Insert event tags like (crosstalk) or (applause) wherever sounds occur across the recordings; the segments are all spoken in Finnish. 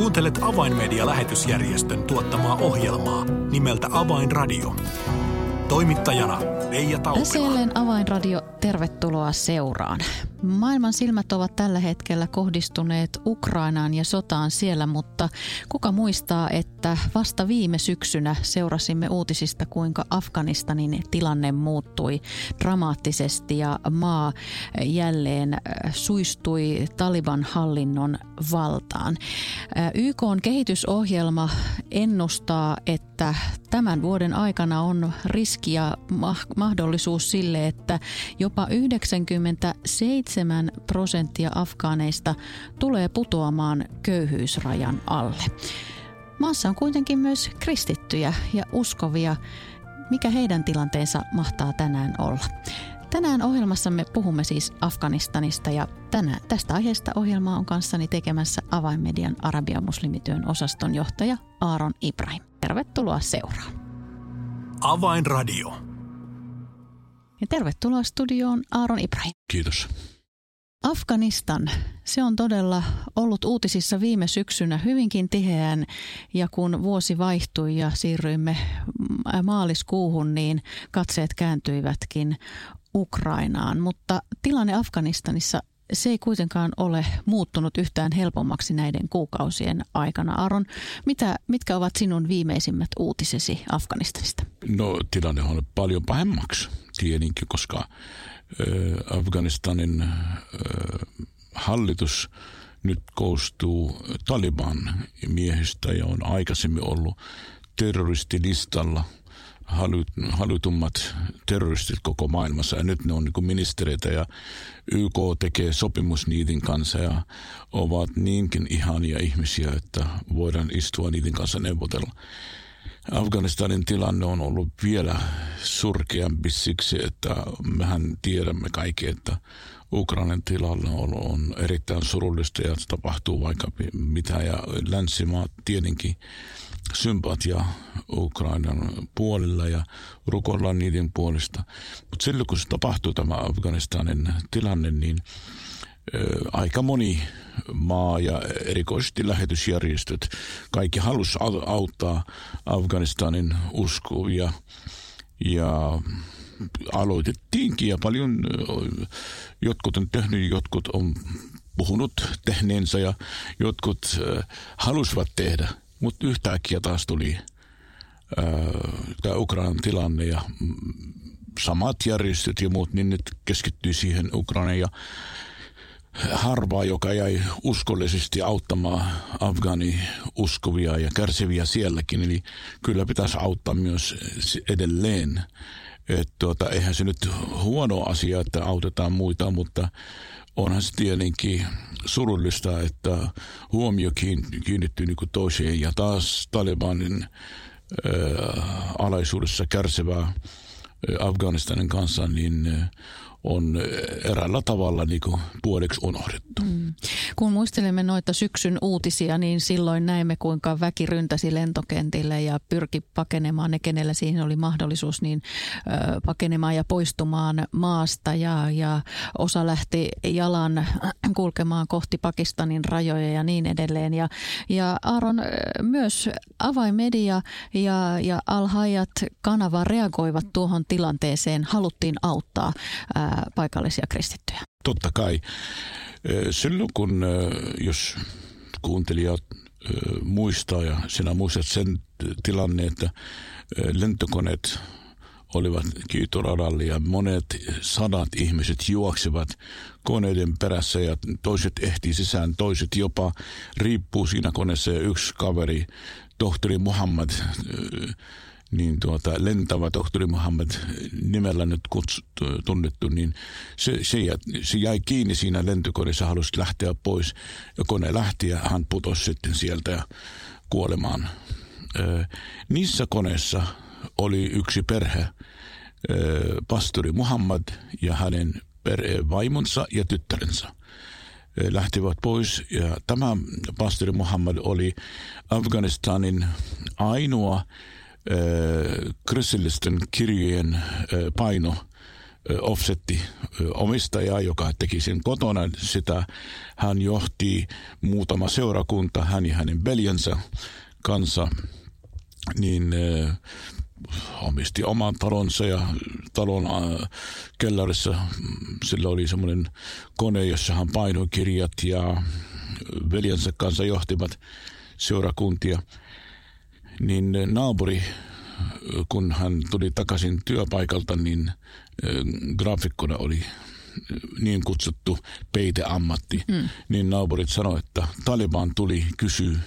Kuuntelet Avainmedia-lähetysjärjestön tuottamaa ohjelmaa nimeltä Avainradio. Toimittajana Leija Taupila. SLN Avainradio, tervetuloa seuraan. Maailman silmät ovat tällä hetkellä kohdistuneet Ukrainaan ja sotaan siellä, mutta kuka muistaa, että vasta viime syksynä seurasimme uutisista, kuinka Afganistanin tilanne muuttui dramaattisesti ja maa jälleen äh, suistui Taliban hallinnon valtaan. Äh, YK on kehitysohjelma ennustaa, että tämän vuoden aikana on riski ja mahdollisuus sille, että jopa 97 7 prosenttia afgaaneista tulee putoamaan köyhyysrajan alle. Maassa on kuitenkin myös kristittyjä ja uskovia. Mikä heidän tilanteensa mahtaa tänään olla? Tänään ohjelmassamme puhumme siis Afganistanista ja tänään tästä aiheesta ohjelmaa on kanssani tekemässä Avainmedian Arabian muslimityön osaston johtaja Aaron Ibrahim. Tervetuloa seuraan. Avainradio. Ja tervetuloa studioon Aaron Ibrahim. Kiitos. Afganistan, se on todella ollut uutisissa viime syksynä hyvinkin tiheään ja kun vuosi vaihtui ja siirryimme maaliskuuhun, niin katseet kääntyivätkin Ukrainaan. Mutta tilanne Afganistanissa se ei kuitenkaan ole muuttunut yhtään helpommaksi näiden kuukausien aikana. Aron, mitä, mitkä ovat sinun viimeisimmät uutisesi Afganistanista? No tilanne on paljon pahemmaksi tietenkin, koska Afganistanin hallitus nyt koostuu Taliban miehistä ja on aikaisemmin ollut terroristilistalla halutummat terroristit koko maailmassa. Ja nyt ne on niin ministereitä ja YK tekee sopimus niiden kanssa ja ovat niinkin ihania ihmisiä, että voidaan istua niiden kanssa neuvotella. Afganistanin tilanne on ollut vielä surkeampi siksi, että mehän tiedämme kaikki, että Ukrainan tilanne on, on erittäin surullista ja tapahtuu vaikka mitä ja länsimaat tietenkin sympatia Ukrainan puolella ja rukoillaan niiden puolesta. Mutta silloin kun se tapahtuu tämä Afganistanin tilanne, niin aika moni maa ja erikoisesti lähetysjärjestöt, kaikki halus auttaa Afganistanin uskovia ja aloitettiinkin ja paljon jotkut on tehnyt, jotkut on puhunut tehneensä ja jotkut halusivat tehdä, mutta yhtäkkiä taas tuli tämä Ukrainan tilanne ja samat järjestöt ja muut, niin nyt keskittyy siihen Ukrainan ja harvaa, joka jäi uskollisesti auttamaan Afgani uskovia ja kärsiviä sielläkin. Eli kyllä pitäisi auttaa myös edelleen. Että tuota, eihän se nyt huono asia, että autetaan muita, mutta onhan se tietenkin surullista, että huomio kiinnittyy niin kuin toiseen ja taas Talibanin äh, alaisuudessa kärsivää Afganistanin kanssa, niin on eräällä tavalla niin kuin puoliksi unohdettu. Mm. Kun muistelemme noita syksyn uutisia, niin silloin näimme, kuinka väki ryntäsi lentokentille ja pyrki pakenemaan ne, kenellä siihen oli mahdollisuus, niin ö, pakenemaan ja poistumaan maasta. Ja, ja osa lähti jalan kulkemaan kohti Pakistanin rajoja ja niin edelleen. Ja, ja Aaron, myös avaimedia ja, ja Al-Hayat kanava reagoivat tuohon tilanteeseen, haluttiin auttaa ää, paikallisia kristittyjä. Totta kai. Silloin kun, jos kuuntelijat muistaa ja sinä muistat sen tilanne, että lentokoneet olivat kiitoradalla ja monet sadat ihmiset juoksivat koneiden perässä ja toiset ehti sisään, toiset jopa riippuu siinä koneessa ja yksi kaveri, tohtori Muhammad, niin tuota, lentävä tohtori Muhammad nimellä nyt kutsut, tunnettu, niin se, se, jäi, se jäi kiinni siinä lentokoneessa, halusi lähteä pois. Ja kone lähti ja hän putosi sitten sieltä kuolemaan. Ö, niissä koneissa oli yksi perhe, ö, pastori Muhammad ja hänen perhe, vaimonsa ja tyttärensä lähtivät pois. Ja tämä pastori Muhammad oli Afganistanin ainoa kristillisten kirjojen paino offsetti omistajaa, joka teki sen kotona sitä. Hän johti muutama seurakunta, hän ja hänen veljensä kanssa, niin omisti oman talonsa ja talon kellarissa sillä oli semmoinen kone, jossa hän painoi kirjat ja veljensä kanssa johtivat seurakuntia. Niin naapuri kun hän tuli takaisin työpaikalta, niin graafikkona oli niin kutsuttu peiteammatti, mm. niin naapurit sanoivat, että Taliban tuli kysyy,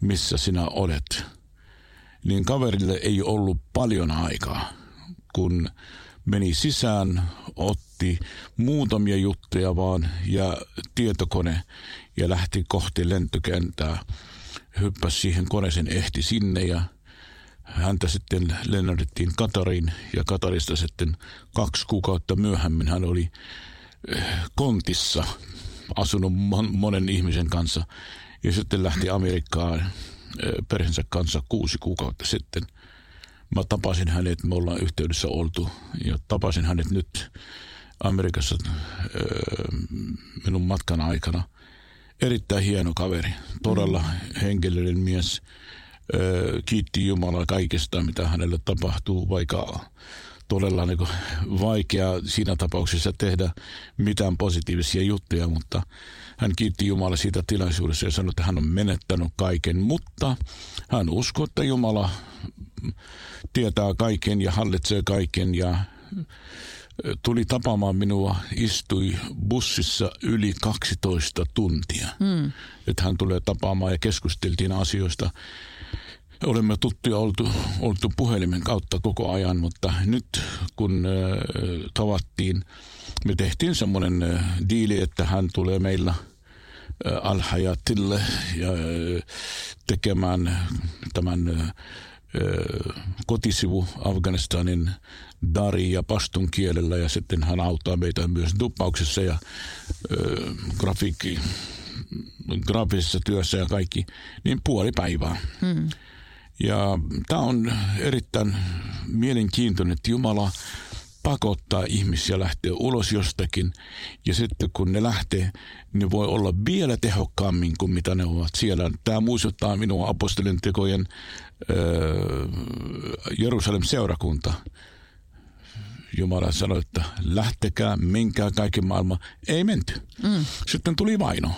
missä sinä olet. Niin kaverille ei ollut paljon aikaa, kun meni sisään, otti muutamia juttuja vaan ja tietokone ja lähti kohti lentokenttää. Hyppäsi siihen koneeseen, ehti sinne ja häntä sitten lennätettiin Katariin ja Katarista sitten kaksi kuukautta myöhemmin hän oli eh, kontissa asunut monen ihmisen kanssa ja sitten lähti Amerikkaan eh, perheensä kanssa kuusi kuukautta sitten. Mä tapasin hänet, me ollaan yhteydessä oltu ja tapasin hänet nyt Amerikassa eh, minun matkan aikana. Erittäin hieno kaveri, todella henkilöllinen mies – kiitti Jumalaa kaikesta, mitä hänelle tapahtuu, vaikka todella niin vaikea siinä tapauksessa tehdä mitään positiivisia juttuja, mutta hän kiitti Jumala siitä tilaisuudessa ja sanoi, että hän on menettänyt kaiken, mutta hän uskoo, että Jumala tietää kaiken ja hallitsee kaiken ja tuli tapaamaan minua, istui bussissa yli 12 tuntia. Mm. Että hän tulee tapaamaan ja keskusteltiin asioista olemme tuttuja oltu, oltu puhelimen kautta koko ajan, mutta nyt kun äh, tavattiin, me tehtiin semmoinen äh, diili, että hän tulee meillä äh, Al-Hayatille ja äh, tekemään tämän äh, kotisivu Afganistanin dari ja pastun kielellä ja sitten hän auttaa meitä myös duppauksessa ja äh, grafiikki, graafisessa työssä ja kaikki, niin puoli päivää. Hmm. Ja tämä on erittäin mielenkiintoinen, että Jumala pakottaa ihmisiä lähteä ulos jostakin. Ja sitten kun ne lähtee, ne voi olla vielä tehokkaammin kuin mitä ne ovat siellä. Tämä muistuttaa minua apostolin tekojen äh, Jerusalem seurakunta. Jumala sanoi, että lähtekää, menkää kaiken maailman. Ei menty. Mm. Sitten tuli vaino.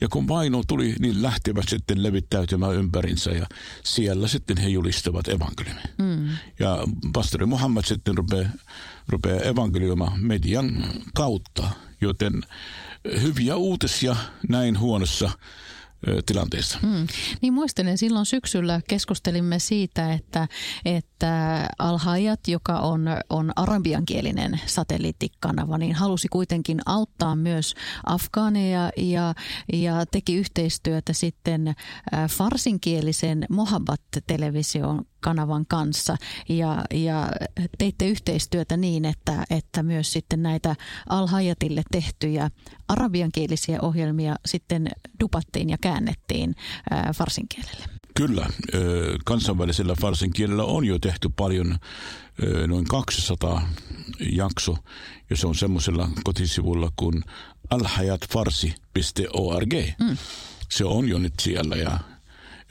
Ja kun vaino tuli, niin lähtivät sitten levittäytymään ympärinsä ja siellä sitten he julistavat evankeliumia. Mm. Ja pastori Muhammad sitten rupeaa, rupeaa evankelioimaan median kautta, joten hyviä uutisia näin huonossa tilanteessa. Mm. Niin muistelen, silloin syksyllä keskustelimme siitä, että, että Alhajat, joka on, on arabiankielinen satelliittikanava, niin halusi kuitenkin auttaa myös afgaaneja ja, ja teki yhteistyötä sitten farsinkielisen Mohabbat-television kanavan kanssa ja, ja teitte yhteistyötä niin, että, että myös sitten näitä Al-Hayatille tehtyjä arabiankielisiä ohjelmia sitten dupattiin ja käännettiin ää, farsinkielelle. Kyllä, kansainvälisellä farsinkielellä on jo tehty paljon, noin 200 jakso, ja se on semmoisella kotisivulla kuin alhayatfarsi.org. Mm. Se on jo nyt siellä ja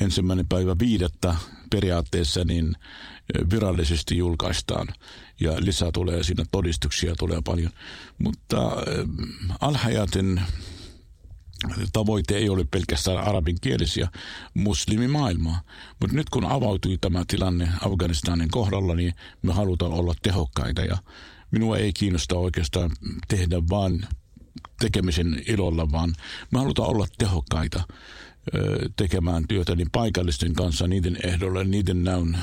ensimmäinen päivä viidettä periaatteessa niin virallisesti julkaistaan ja lisää tulee siinä todistuksia tulee paljon. Mutta Alhajaten tavoite ei ole pelkästään arabinkielisiä muslimimaailmaa. Mutta nyt kun avautui tämä tilanne Afganistanin kohdalla, niin me halutaan olla tehokkaita ja minua ei kiinnosta oikeastaan tehdä vain tekemisen ilolla, vaan me halutaan olla tehokkaita tekemään työtä niin paikallisten kanssa niiden ehdolle, niiden näyn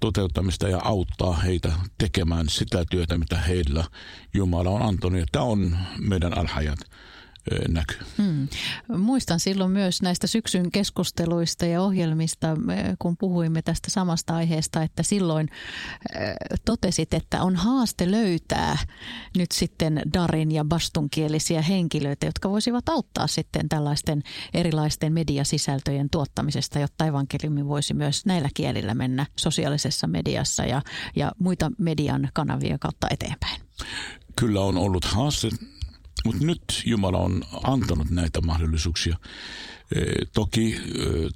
toteuttamista ja auttaa heitä tekemään sitä työtä, mitä heillä Jumala on antanut. Ja tämä on meidän alhajat näkyy. Hmm. Muistan silloin myös näistä syksyn keskusteluista ja ohjelmista, kun puhuimme tästä samasta aiheesta, että silloin totesit, että on haaste löytää nyt sitten Darin ja bastunkielisiä henkilöitä, jotka voisivat auttaa sitten tällaisten erilaisten mediasisältöjen tuottamisesta, jotta evankeliumi voisi myös näillä kielillä mennä sosiaalisessa mediassa ja, ja muita median kanavia kautta eteenpäin. Kyllä on ollut haaste mutta nyt Jumala on antanut näitä mahdollisuuksia. Toki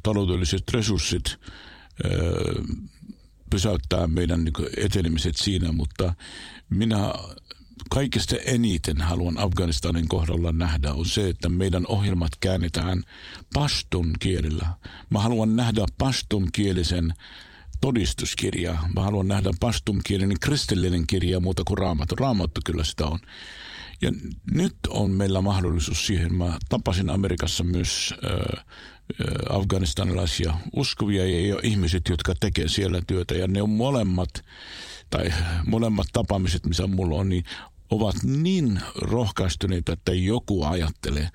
taloudelliset resurssit pysäyttää meidän niin etenemiset siinä, mutta minä kaikista eniten haluan Afganistanin kohdalla nähdä on se, että meidän ohjelmat käännetään pastun kielellä. Mä haluan nähdä pastun kielisen todistuskirjaa. Mä haluan nähdä pastunkielinen kristillinen kirja muuta kuin raamattu. Raamattu kyllä sitä on. Ja nyt on meillä mahdollisuus siihen. Mä tapasin Amerikassa myös äh, afganistanilaisia uskovia ja ihmiset, jotka tekee siellä työtä. Ja ne on molemmat, tai molemmat tapaamiset, missä mulla on, niin ovat niin rohkaistuneita, että joku ajattelee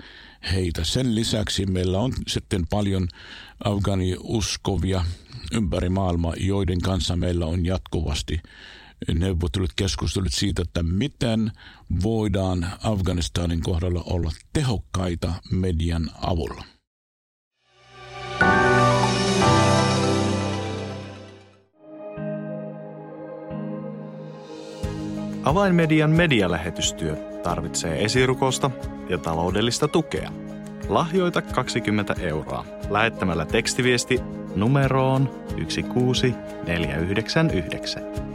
heitä. Sen lisäksi meillä on sitten paljon afgaani-uskovia ympäri maailmaa, joiden kanssa meillä on jatkuvasti neuvottelut, keskustelut siitä, että miten voidaan Afganistanin kohdalla olla tehokkaita median avulla. Avainmedian medialähetystyö tarvitsee esirukosta ja taloudellista tukea. Lahjoita 20 euroa lähettämällä tekstiviesti numeroon 16499.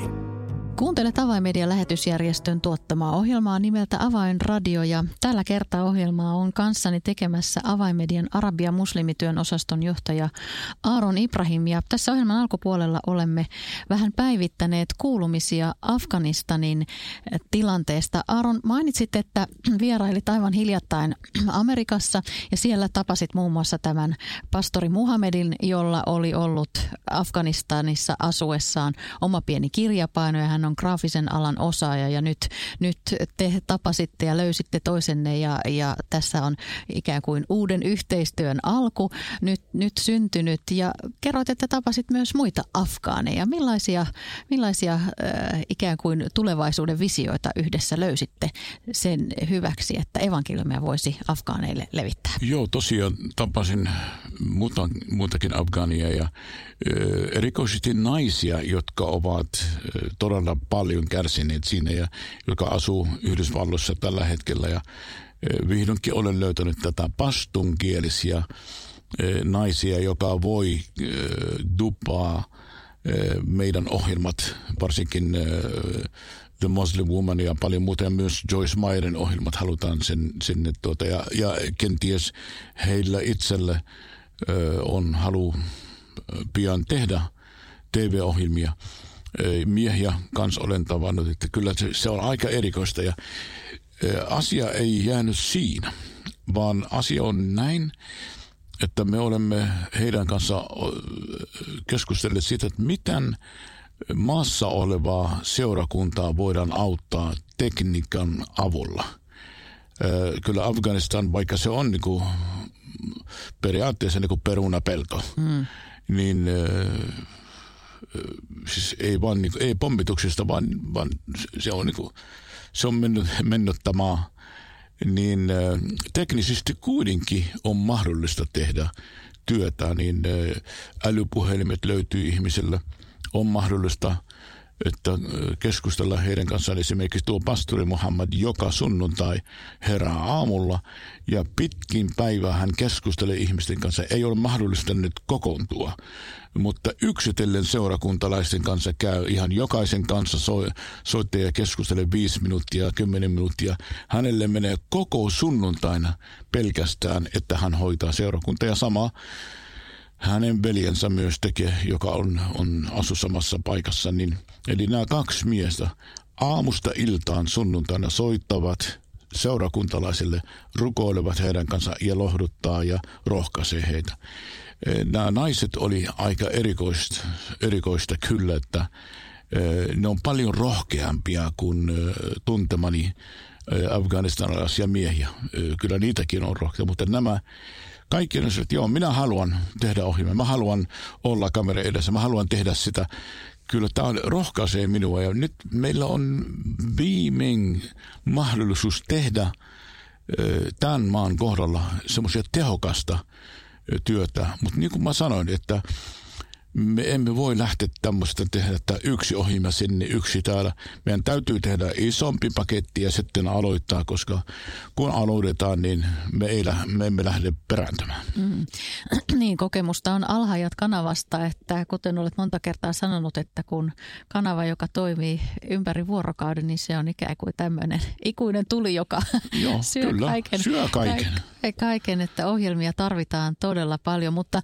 Kuuntelet Avainmedian lähetysjärjestön tuottamaa ohjelmaa nimeltä Avainradio ja tällä kertaa ohjelmaa on kanssani tekemässä Avainmedian Arabia muslimityön osaston johtaja Aaron Ibrahim ja tässä ohjelman alkupuolella olemme vähän päivittäneet kuulumisia Afganistanin tilanteesta. Aaron, mainitsit, että vierailit aivan hiljattain Amerikassa ja siellä tapasit muun muassa tämän pastori Muhammedin, jolla oli ollut Afganistanissa asuessaan oma pieni kirjapaino ja hän on on graafisen alan osaaja ja nyt, nyt te tapasitte ja löysitte toisenne ja, ja tässä on ikään kuin uuden yhteistyön alku nyt, nyt syntynyt ja kerroit, että tapasit myös muita afgaaneja. Millaisia, millaisia äh, ikään kuin tulevaisuuden visioita yhdessä löysitte sen hyväksi, että evankeliumia voisi afgaaneille levittää? Joo, tosiaan tapasin muuta, muutakin afgaania ja erikoisesti naisia, jotka ovat todella paljon kärsineet siinä ja joka asuu Yhdysvalloissa tällä hetkellä. Ja vihdoinkin olen löytänyt tätä pastunkielisiä naisia, joka voi dupaa meidän ohjelmat, varsinkin The Muslim Woman ja paljon muuta, ja myös Joyce Meyerin ohjelmat halutaan sen, sinne tuota, ja, ja kenties heillä itselle on halu pian tehdä TV-ohjelmia. Miehiä kans olen tavannut, että kyllä se, se on aika erikoista ja asia ei jäänyt siinä, vaan asia on näin, että me olemme heidän kanssa keskustelleet siitä, että miten maassa olevaa seurakuntaa voidaan auttaa tekniikan avulla. Kyllä Afganistan, vaikka se on niin kuin periaatteessa niin kuin perunapelto, mm niin ei vaan niin kuin, ei pommituksista, vaan, vaan se on, niin kuin, se on mennyt, maa, niin teknisesti kuitenkin on mahdollista tehdä työtä, niin älypuhelimet löytyy ihmisellä, on mahdollista että keskustella heidän kanssaan esimerkiksi tuo pastori Muhammad joka sunnuntai herää aamulla ja pitkin päivää hän keskustelee ihmisten kanssa. Ei ole mahdollista nyt kokoontua, mutta yksitellen seurakuntalaisten kanssa käy ihan jokaisen kanssa so, soittaa ja keskustelee viisi minuuttia, kymmenen minuuttia. Hänelle menee koko sunnuntaina pelkästään, että hän hoitaa seurakunta ja sama hänen veljensä myös tekee, joka on, on asu samassa paikassa. Niin, eli nämä kaksi miestä aamusta iltaan sunnuntaina soittavat seurakuntalaisille, rukoilevat heidän kanssa ja lohduttaa ja rohkaisee heitä. E, nämä naiset oli aika erikoista, erikoista kyllä, että e, ne on paljon rohkeampia kuin e, tuntemani afganistanilaisia miehiä. Kyllä niitäkin on rohkeita, mutta nämä kaikki on että joo, minä haluan tehdä ohjelmia, mä haluan olla kamera edessä, mä haluan tehdä sitä. Kyllä tämä rohkaisee minua ja nyt meillä on viimein mahdollisuus tehdä tämän maan kohdalla semmoisia tehokasta työtä. Mutta niin kuin mä sanoin, että me emme voi lähteä tämmöistä tehdä, että yksi ohjelma sinne, yksi täällä. Meidän täytyy tehdä isompi paketti ja sitten aloittaa, koska kun aloitetaan, niin me, ei, me emme lähde perääntymään. Mm. (clears throat) Niin, kokemusta on alhaajat kanavasta, että kuten olet monta kertaa sanonut, että kun kanava, joka toimii ympäri vuorokauden, niin se on ikään kuin tämmöinen ikuinen tuli, joka Joo, (laughs) syö, kyllä, kaiken, syö kaiken. Kaiken, että ohjelmia tarvitaan todella paljon, mutta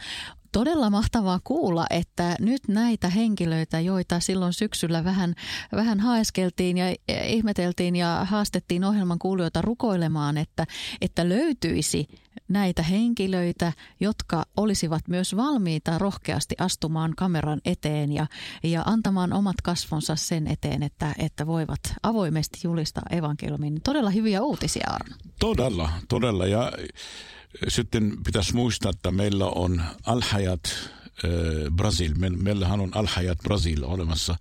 todella mahtavaa kuulla, että nyt näitä henkilöitä, joita silloin syksyllä vähän, vähän haeskeltiin ja ihmeteltiin ja haastettiin ohjelman kuulijoita rukoilemaan, että, että löytyisi näitä henkilöitä, jotka olisivat myös valmiita rohkeasti astumaan kameran eteen ja, ja antamaan omat kasvonsa sen eteen, että, että voivat avoimesti julistaa evankeliumin. Todella hyviä uutisia, Arno. Todella, todella. Ja sitten pitäisi muistaa, että meillä on Alhajat äh, Brasil. Me, meillähän on Alhajat Brasil olemassa.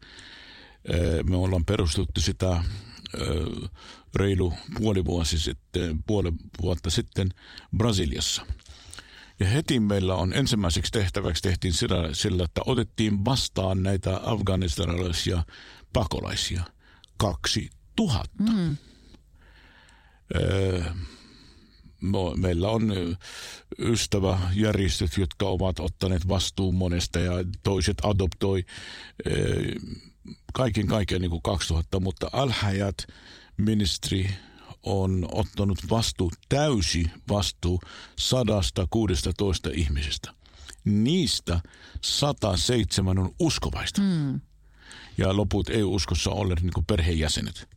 Äh, me ollaan perustettu sitä äh, reilu puoli, vuosi sitten, puoli vuotta sitten Brasiliassa. Ja heti meillä on ensimmäiseksi tehtäväksi tehtiin sillä, sillä että otettiin vastaan näitä afganistanilaisia pakolaisia. Kaksi tuhatta. Mm. Öö, meillä on ystäväjärjestöt, jotka ovat ottaneet vastuun monesta ja toiset adoptoi kaiken kaiken niin kuin 2000, mutta Alhajat ministeri on ottanut vastuu, täysi vastuu 116 ihmisestä. Niistä 107 on uskovaista. Mm. Ja loput EU-uskossa olleet niin perheenjäsenet.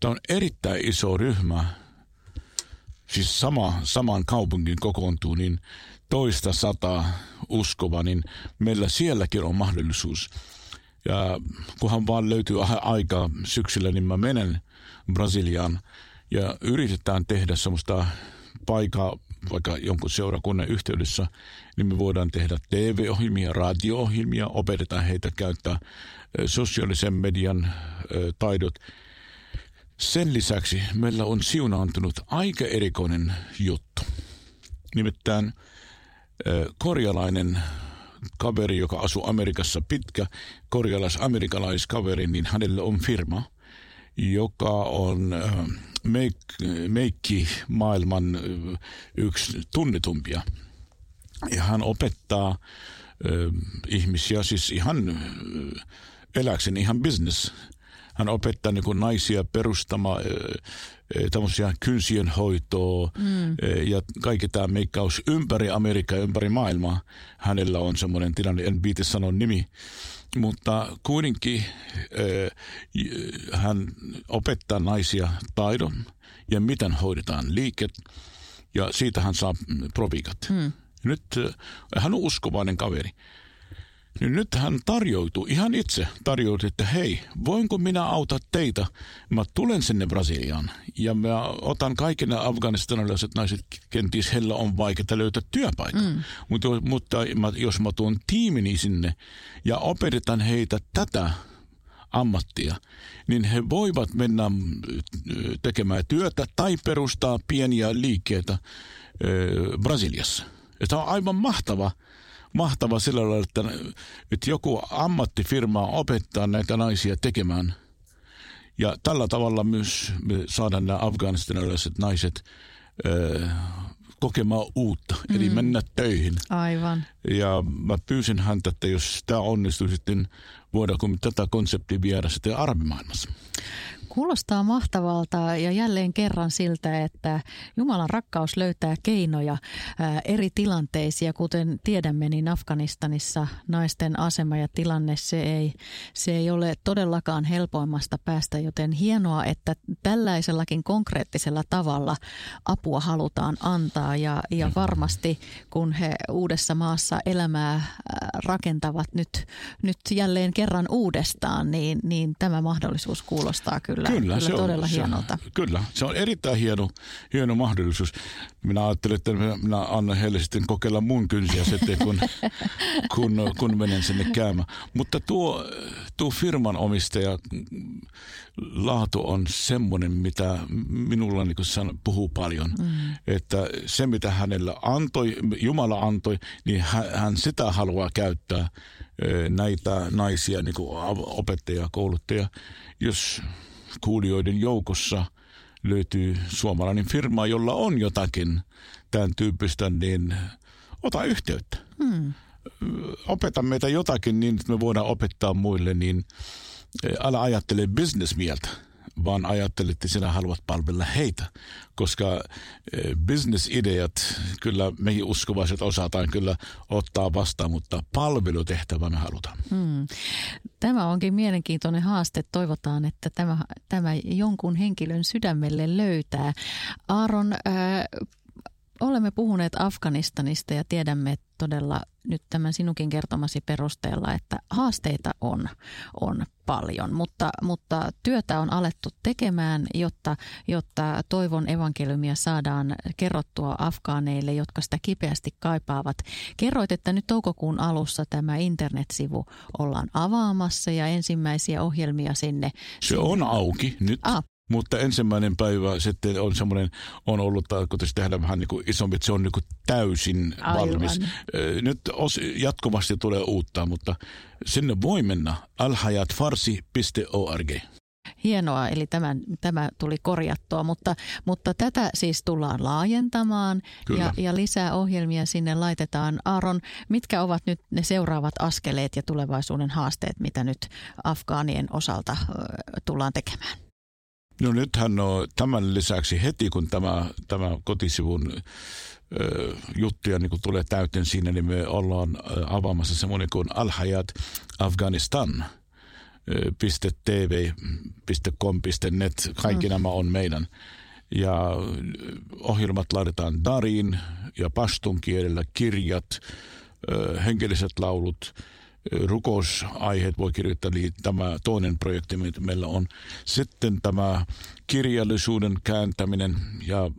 Tämä on erittäin iso ryhmä siis sama, saman kaupungin kokoontuu, niin toista sataa uskova, niin meillä sielläkin on mahdollisuus. Ja kunhan vaan löytyy aika syksyllä, niin mä menen Brasiliaan ja yritetään tehdä semmoista paikaa vaikka jonkun seurakunnan yhteydessä, niin me voidaan tehdä TV-ohjelmia, radio-ohjelmia, opetetaan heitä käyttää sosiaalisen median taidot – sen lisäksi meillä on siunaantunut aika erikoinen juttu. Nimittäin korjalainen kaveri, joka asuu Amerikassa pitkä, korjalais-amerikalaiskaveri, niin hänellä on firma, joka on meikki maailman yksi tunnitumpia. Ja hän opettaa ihmisiä siis ihan eläkseen ihan business hän opettaa niin naisia perustamaan tämmöisiä kynsien hoitoa mm. ja kaikki tämä meikkaus ympäri Amerikkaa ja ympäri maailmaa. Hänellä on semmoinen tilanne, en viite sanoa nimi, mutta kuitenkin hän opettaa naisia taidon ja miten hoidetaan liiket ja siitä hän saa provikat. Mm. Nyt hän on uskovainen kaveri. Niin nyt hän tarjoutui, ihan itse tarjoutui, että hei, voinko minä auttaa teitä? Mä tulen sinne Brasiliaan ja mä otan kaikki nämä afganistanilaiset naiset, kenties heillä on vaikeaa löytää työpaikka. Mm. Mutta, mutta jos mä tuon tiimini sinne ja opetetaan heitä tätä ammattia, niin he voivat mennä tekemään työtä tai perustaa pieniä liikkeitä Brasiliassa. Ja tämä on aivan mahtava mahtava sillä lailla, että, että joku ammattifirma opettaa näitä naisia tekemään. Ja tällä tavalla myös me saadaan nämä afganistanilaiset naiset ö, kokemaan uutta, mm. eli mennä töihin. Aivan. Ja mä pyysin häntä, että jos tämä onnistuu sitten, voidaanko tätä konseptia viedä sitten armimaailmassa. Kuulostaa mahtavalta ja jälleen kerran siltä, että Jumalan rakkaus löytää keinoja eri tilanteisiin. kuten tiedämme, niin Afganistanissa naisten asema ja tilanne, se ei, se ei ole todellakaan helpoimmasta päästä, joten hienoa, että tällaisellakin konkreettisella tavalla apua halutaan antaa ja, ja varmasti kun he uudessa maassa elämää rakentavat nyt, nyt jälleen kerran uudestaan, niin, niin tämä mahdollisuus kuulostaa kyllä kyllä, kyllä, kyllä se todella on, hienolta. Se, kyllä, se on erittäin hieno, hieno mahdollisuus. Minä ajattelin, että minä annan heille sitten kokeilla mun kynsiä sitten, kun, (laughs) kun, kun menen sinne käymään. Mutta tuo, tuo firman omistaja laatu on semmoinen, mitä minulla niin san, puhuu paljon. Mm. Että se, mitä hänellä antoi, Jumala antoi, niin hän, hän sitä haluaa käyttää näitä naisia, niin kuin opettajia, kouluttajia. Jos kuulijoiden joukossa löytyy suomalainen firma, jolla on jotakin tämän tyyppistä, niin ota yhteyttä. Hmm. Opeta meitä jotakin niin, että me voidaan opettaa muille, niin älä ajattele bisnesmieltä vaan ajattelit, että sinä haluat palvella heitä, koska eh, bisnesideat, kyllä mekin uskovaiset osataan kyllä ottaa vastaan, mutta palvelutehtävä me halutaan. Hmm. Tämä onkin mielenkiintoinen haaste. Toivotaan, että tämä, tämä jonkun henkilön sydämelle löytää. Aaron, äh, olemme puhuneet Afganistanista ja tiedämme todella nyt tämän sinunkin kertomasi perusteella, että haasteita on, on paljon, mutta, mutta työtä on alettu tekemään, jotta, jotta toivon evankeliumia saadaan kerrottua afgaaneille, jotka sitä kipeästi kaipaavat. Kerroit, että nyt toukokuun alussa tämä internetsivu ollaan avaamassa ja ensimmäisiä ohjelmia sinne. Se sinne. on auki nyt. Ah, mutta ensimmäinen päivä sitten on semmoinen, on ollut tarkoitus tehdä vähän niin kuin isompi, että se on niin kuin täysin Aivan. valmis. Nyt os, jatkuvasti tulee uutta, mutta sinne voi mennä alhajatfarsi.org. Hienoa, eli tämä, tämä tuli korjattua, mutta, mutta tätä siis tullaan laajentamaan ja, ja lisää ohjelmia sinne laitetaan. Aaron, mitkä ovat nyt ne seuraavat askeleet ja tulevaisuuden haasteet, mitä nyt Afgaanien osalta tullaan tekemään? No nythän on tämän lisäksi heti, kun tämä, tämä kotisivun ö, juttuja niin tulee täyteen siinä, niin me ollaan avaamassa semmoinen kuin Alhajat Afganistan. .tv, .com, .net, kaikki mm. nämä on meidän. Ja ohjelmat laitetaan Darin ja pastun kielellä, kirjat, hengelliset laulut, rukousaiheet voi kirjoittaa, eli tämä toinen projekti, mitä meillä on. Sitten tämä kirjallisuuden kääntäminen ja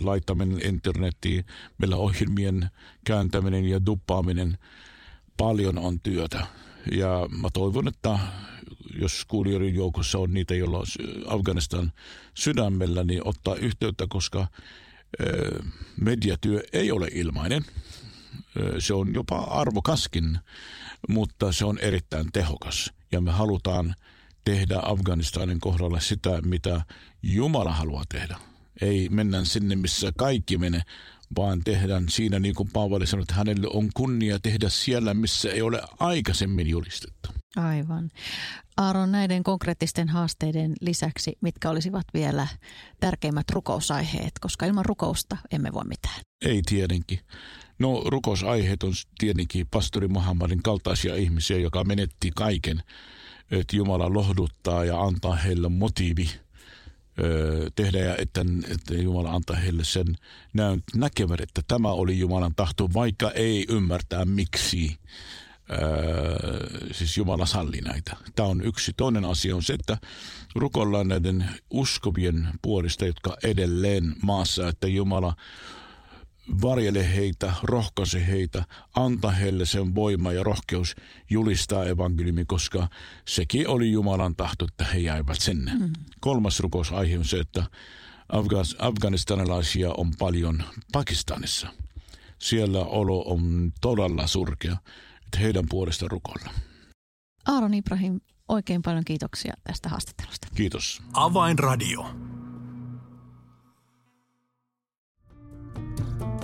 laittaminen internettiin, meillä ohjelmien kääntäminen ja duppaaminen, paljon on työtä. Ja mä toivon, että jos kuulijoiden joukossa on niitä, joilla on Afganistan sydämellä, niin ottaa yhteyttä, koska mediatyö ei ole ilmainen. Se on jopa arvokaskin mutta se on erittäin tehokas. Ja me halutaan tehdä Afganistanin kohdalla sitä, mitä Jumala haluaa tehdä. Ei mennä sinne, missä kaikki menee, vaan tehdään siinä, niin kuin Paavali sanoi, että hänelle on kunnia tehdä siellä, missä ei ole aikaisemmin julistettu. Aivan. Aaron, näiden konkreettisten haasteiden lisäksi, mitkä olisivat vielä tärkeimmät rukousaiheet, koska ilman rukousta emme voi mitään? Ei tietenkin. No rukousaiheet on tietenkin pastori Muhammadin kaltaisia ihmisiä, joka menetti kaiken, että Jumala lohduttaa ja antaa heille motiivi tehdä ja että, että Jumala antaa heille sen näyn, että tämä oli Jumalan tahto, vaikka ei ymmärtää miksi. Öö, siis Jumala salli näitä. Tämä on yksi. Toinen asia on se, että rukollaan näiden uskovien puolista, jotka edelleen maassa, että Jumala varjele heitä, rohkaise heitä, anta heille sen voima ja rohkeus julistaa evankeliumi, koska sekin oli Jumalan tahto, että he jäivät sinne. Mm. Kolmas rukousaihe on se, että afganistanilaisia on paljon Pakistanissa. siellä olo on todella surkea, että heidän puolesta rukoilla. Aaron Ibrahim, oikein paljon kiitoksia tästä haastattelusta. Kiitos. Avainradio.